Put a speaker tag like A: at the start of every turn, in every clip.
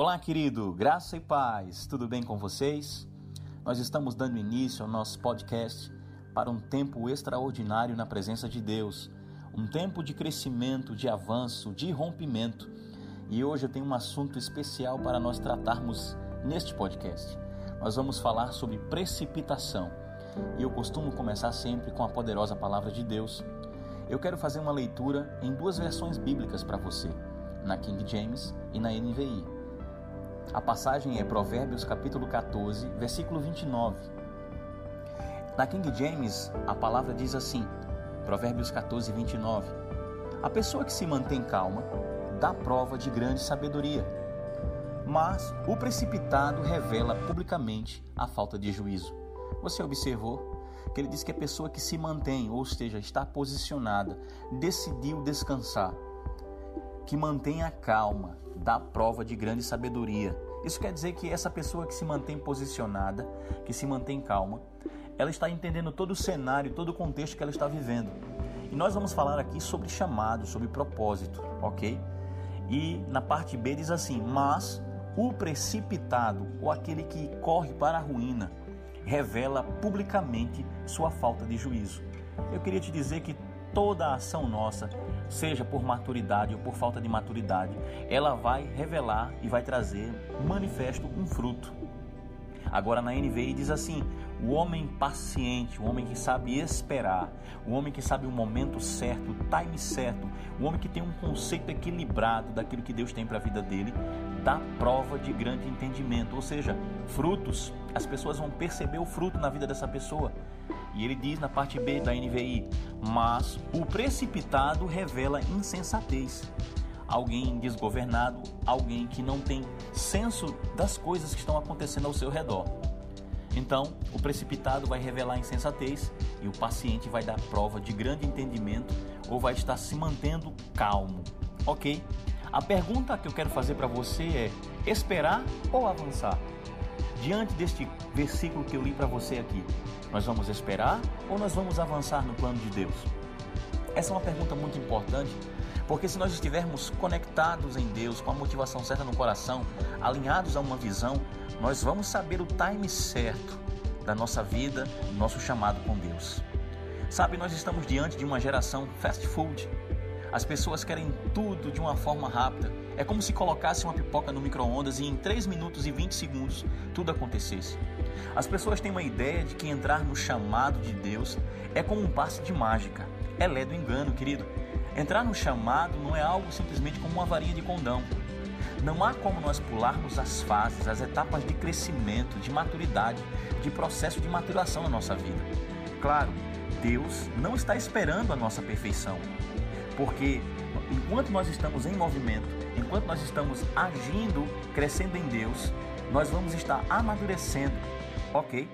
A: Olá, querido, graça e paz, tudo bem com vocês? Nós estamos dando início ao nosso podcast para um tempo extraordinário na presença de Deus, um tempo de crescimento, de avanço, de rompimento. E hoje eu tenho um assunto especial para nós tratarmos neste podcast. Nós vamos falar sobre precipitação. E eu costumo começar sempre com a poderosa palavra de Deus. Eu quero fazer uma leitura em duas versões bíblicas para você, na King James e na NVI. A passagem é Provérbios capítulo 14, versículo 29. Na King James, a palavra diz assim: Provérbios 14, 29. A pessoa que se mantém calma dá prova de grande sabedoria, mas o precipitado revela publicamente a falta de juízo. Você observou que ele diz que a pessoa que se mantém, ou seja, está posicionada, decidiu descansar, que mantém a calma, dá prova de grande sabedoria. Isso quer dizer que essa pessoa que se mantém posicionada, que se mantém calma, ela está entendendo todo o cenário, todo o contexto que ela está vivendo. E nós vamos falar aqui sobre chamado, sobre propósito, ok? E na parte B diz assim: Mas o precipitado, ou aquele que corre para a ruína, revela publicamente sua falta de juízo. Eu queria te dizer que toda ação nossa, seja por maturidade ou por falta de maturidade, ela vai revelar e vai trazer manifesto um fruto. Agora na NVI diz assim: o homem paciente, o homem que sabe esperar, o homem que sabe o momento certo, o time certo, o homem que tem um conceito equilibrado daquilo que Deus tem para a vida dele, dá prova de grande entendimento, ou seja, frutos. As pessoas vão perceber o fruto na vida dessa pessoa. E ele diz na parte B da NVI: Mas o precipitado revela insensatez. Alguém desgovernado, alguém que não tem senso das coisas que estão acontecendo ao seu redor. Então, o precipitado vai revelar insensatez e o paciente vai dar prova de grande entendimento ou vai estar se mantendo calmo. Ok? A pergunta que eu quero fazer para você é: esperar ou avançar? Diante deste versículo que eu li para você aqui, nós vamos esperar ou nós vamos avançar no plano de Deus? Essa é uma pergunta muito importante, porque se nós estivermos conectados em Deus, com a motivação certa no coração, alinhados a uma visão, nós vamos saber o time certo da nossa vida, do nosso chamado com Deus. Sabe, nós estamos diante de uma geração fast food. As pessoas querem tudo de uma forma rápida. É como se colocasse uma pipoca no micro-ondas e em 3 minutos e 20 segundos tudo acontecesse. As pessoas têm uma ideia de que entrar no chamado de Deus é como um passe de mágica. É lé do engano, querido. Entrar no chamado não é algo simplesmente como uma varinha de condão. Não há como nós pularmos as fases, as etapas de crescimento, de maturidade, de processo de maturação na nossa vida. Claro, Deus não está esperando a nossa perfeição, porque enquanto nós estamos em movimento, enquanto nós estamos agindo, crescendo em Deus, nós vamos estar amadurecendo, ok?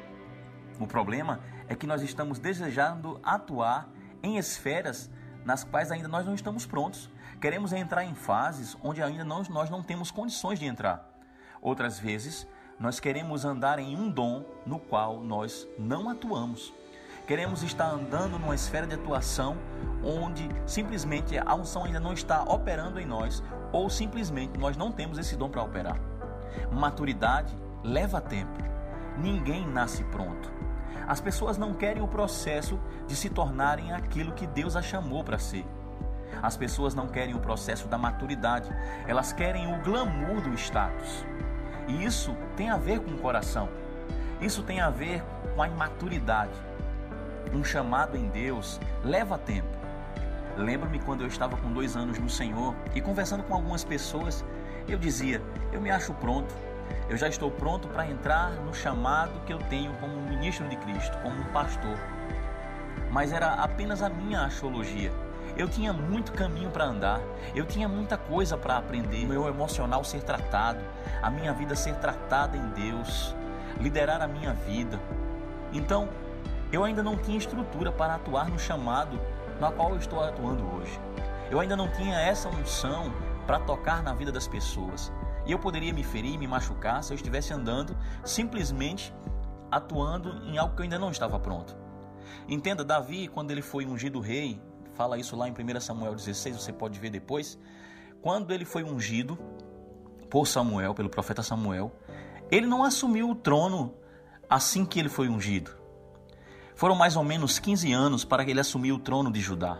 A: O problema é que nós estamos desejando atuar em esferas nas quais ainda nós não estamos prontos. Queremos entrar em fases onde ainda nós, nós não temos condições de entrar. Outras vezes, nós queremos andar em um dom no qual nós não atuamos. Queremos estar andando numa esfera de atuação onde simplesmente a unção ainda não está operando em nós ou simplesmente nós não temos esse dom para operar. Maturidade leva tempo. Ninguém nasce pronto. As pessoas não querem o processo de se tornarem aquilo que Deus as chamou para ser. As pessoas não querem o processo da maturidade, elas querem o glamour do status. E isso tem a ver com o coração. Isso tem a ver com a imaturidade. Um chamado em Deus leva tempo. Lembro-me quando eu estava com dois anos no Senhor e conversando com algumas pessoas, eu dizia: Eu me acho pronto, eu já estou pronto para entrar no chamado que eu tenho como ministro de Cristo, como pastor. Mas era apenas a minha axiologia. Eu tinha muito caminho para andar, eu tinha muita coisa para aprender, meu emocional ser tratado, a minha vida ser tratada em Deus, liderar a minha vida. Então, eu ainda não tinha estrutura para atuar no chamado na qual eu estou atuando hoje. Eu ainda não tinha essa unção para tocar na vida das pessoas. E eu poderia me ferir, me machucar se eu estivesse andando simplesmente atuando em algo que eu ainda não estava pronto. Entenda, Davi, quando ele foi ungido rei, fala isso lá em 1 Samuel 16, você pode ver depois. Quando ele foi ungido por Samuel, pelo profeta Samuel, ele não assumiu o trono assim que ele foi ungido. Foram mais ou menos 15 anos para que ele assumir o trono de Judá.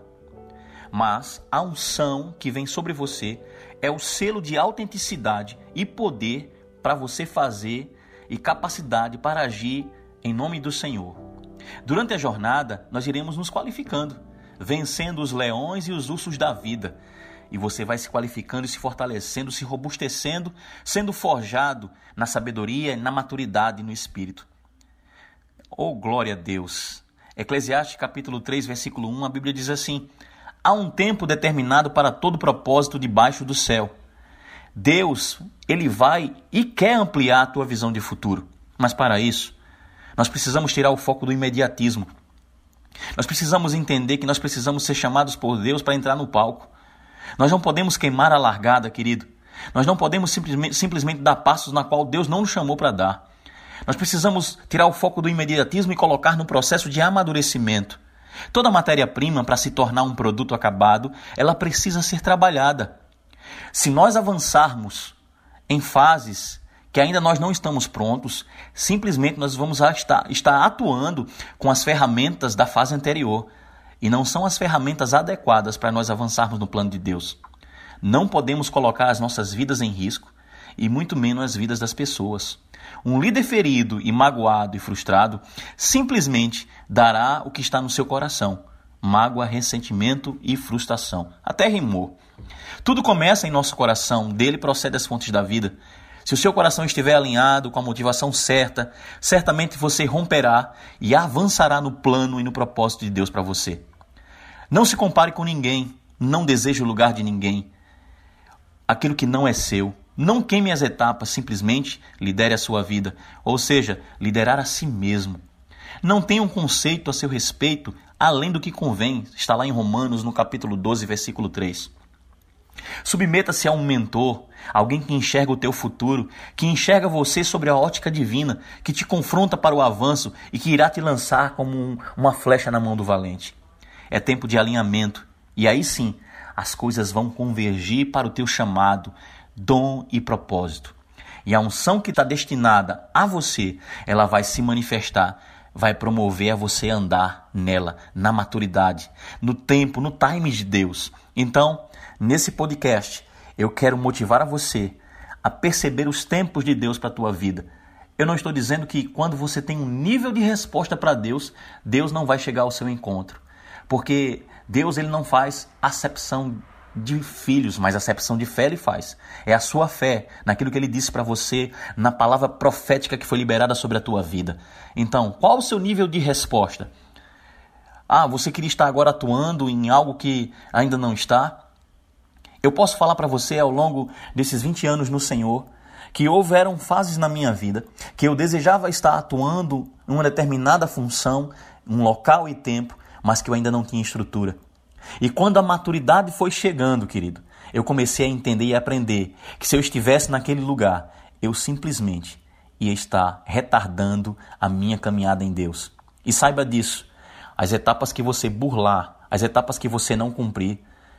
A: Mas a unção que vem sobre você é o selo de autenticidade e poder para você fazer e capacidade para agir em nome do Senhor. Durante a jornada, nós iremos nos qualificando, vencendo os leões e os ursos da vida. E você vai se qualificando e se fortalecendo, se robustecendo, sendo forjado na sabedoria, na maturidade e no espírito. Oh, glória a Deus! Eclesiastes capítulo 3, versículo 1, a Bíblia diz assim: Há um tempo determinado para todo propósito debaixo do céu. Deus, ele vai e quer ampliar a tua visão de futuro. Mas para isso, nós precisamos tirar o foco do imediatismo. Nós precisamos entender que nós precisamos ser chamados por Deus para entrar no palco. Nós não podemos queimar a largada, querido. Nós não podemos simplesmente, simplesmente dar passos na qual Deus não nos chamou para dar. Nós precisamos tirar o foco do imediatismo e colocar no processo de amadurecimento. Toda matéria-prima, para se tornar um produto acabado, ela precisa ser trabalhada. Se nós avançarmos em fases que ainda nós não estamos prontos, simplesmente nós vamos estar, estar atuando com as ferramentas da fase anterior. E não são as ferramentas adequadas para nós avançarmos no plano de Deus. Não podemos colocar as nossas vidas em risco e muito menos as vidas das pessoas. Um líder ferido e magoado e frustrado simplesmente dará o que está no seu coração: mágoa, ressentimento e frustração. Até rimou. Tudo começa em nosso coração, dele procede as fontes da vida. Se o seu coração estiver alinhado com a motivação certa, certamente você romperá e avançará no plano e no propósito de Deus para você. Não se compare com ninguém, não deseje o lugar de ninguém. Aquilo que não é seu. Não queime as etapas, simplesmente lidere a sua vida, ou seja, liderar a si mesmo. Não tenha um conceito a seu respeito além do que convém, está lá em Romanos, no capítulo 12, versículo 3. Submeta-se a um mentor, alguém que enxerga o teu futuro, que enxerga você sobre a ótica divina, que te confronta para o avanço e que irá te lançar como um, uma flecha na mão do valente. É tempo de alinhamento, e aí sim as coisas vão convergir para o teu chamado, dom e propósito. E a unção que está destinada a você, ela vai se manifestar, vai promover a você andar nela, na maturidade, no tempo, no time de Deus. Então, Nesse podcast, eu quero motivar a você a perceber os tempos de Deus para a tua vida. Eu não estou dizendo que quando você tem um nível de resposta para Deus, Deus não vai chegar ao seu encontro. Porque Deus ele não faz acepção de filhos, mas acepção de fé ele faz. É a sua fé naquilo que ele disse para você, na palavra profética que foi liberada sobre a tua vida. Então, qual o seu nível de resposta? Ah, você queria estar agora atuando em algo que ainda não está? Eu posso falar para você ao longo desses 20 anos no Senhor que houveram fases na minha vida que eu desejava estar atuando em uma determinada função, um local e tempo, mas que eu ainda não tinha estrutura. E quando a maturidade foi chegando, querido, eu comecei a entender e aprender que se eu estivesse naquele lugar, eu simplesmente ia estar retardando a minha caminhada em Deus. E saiba disso, as etapas que você burlar, as etapas que você não cumprir,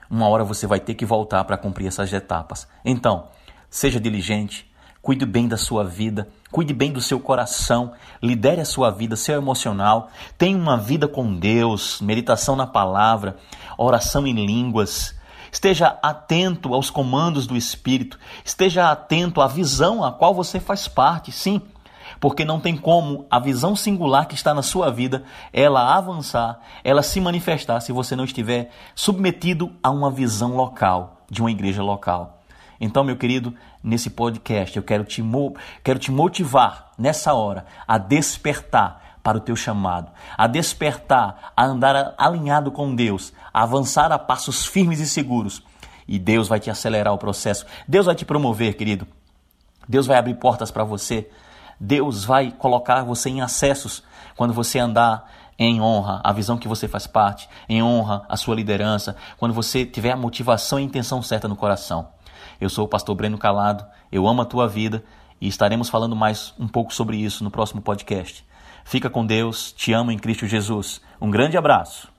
A: uma hora você vai ter que voltar para cumprir essas etapas. Então, seja diligente, cuide bem da sua vida, cuide bem do seu coração, lidere a sua vida, seu emocional, tenha uma vida com Deus, meditação na palavra, oração em línguas. Esteja atento aos comandos do Espírito, esteja atento à visão a qual você faz parte. Sim, porque não tem como a visão singular que está na sua vida, ela avançar, ela se manifestar se você não estiver submetido a uma visão local, de uma igreja local. Então, meu querido, nesse podcast eu quero te, quero te motivar nessa hora a despertar para o teu chamado, a despertar, a andar alinhado com Deus, a avançar a passos firmes e seguros. E Deus vai te acelerar o processo. Deus vai te promover, querido. Deus vai abrir portas para você. Deus vai colocar você em acessos quando você andar em honra a visão que você faz parte, em honra a sua liderança, quando você tiver a motivação e a intenção certa no coração. Eu sou o pastor Breno Calado, eu amo a tua vida e estaremos falando mais um pouco sobre isso no próximo podcast. Fica com Deus, te amo em Cristo Jesus. Um grande abraço.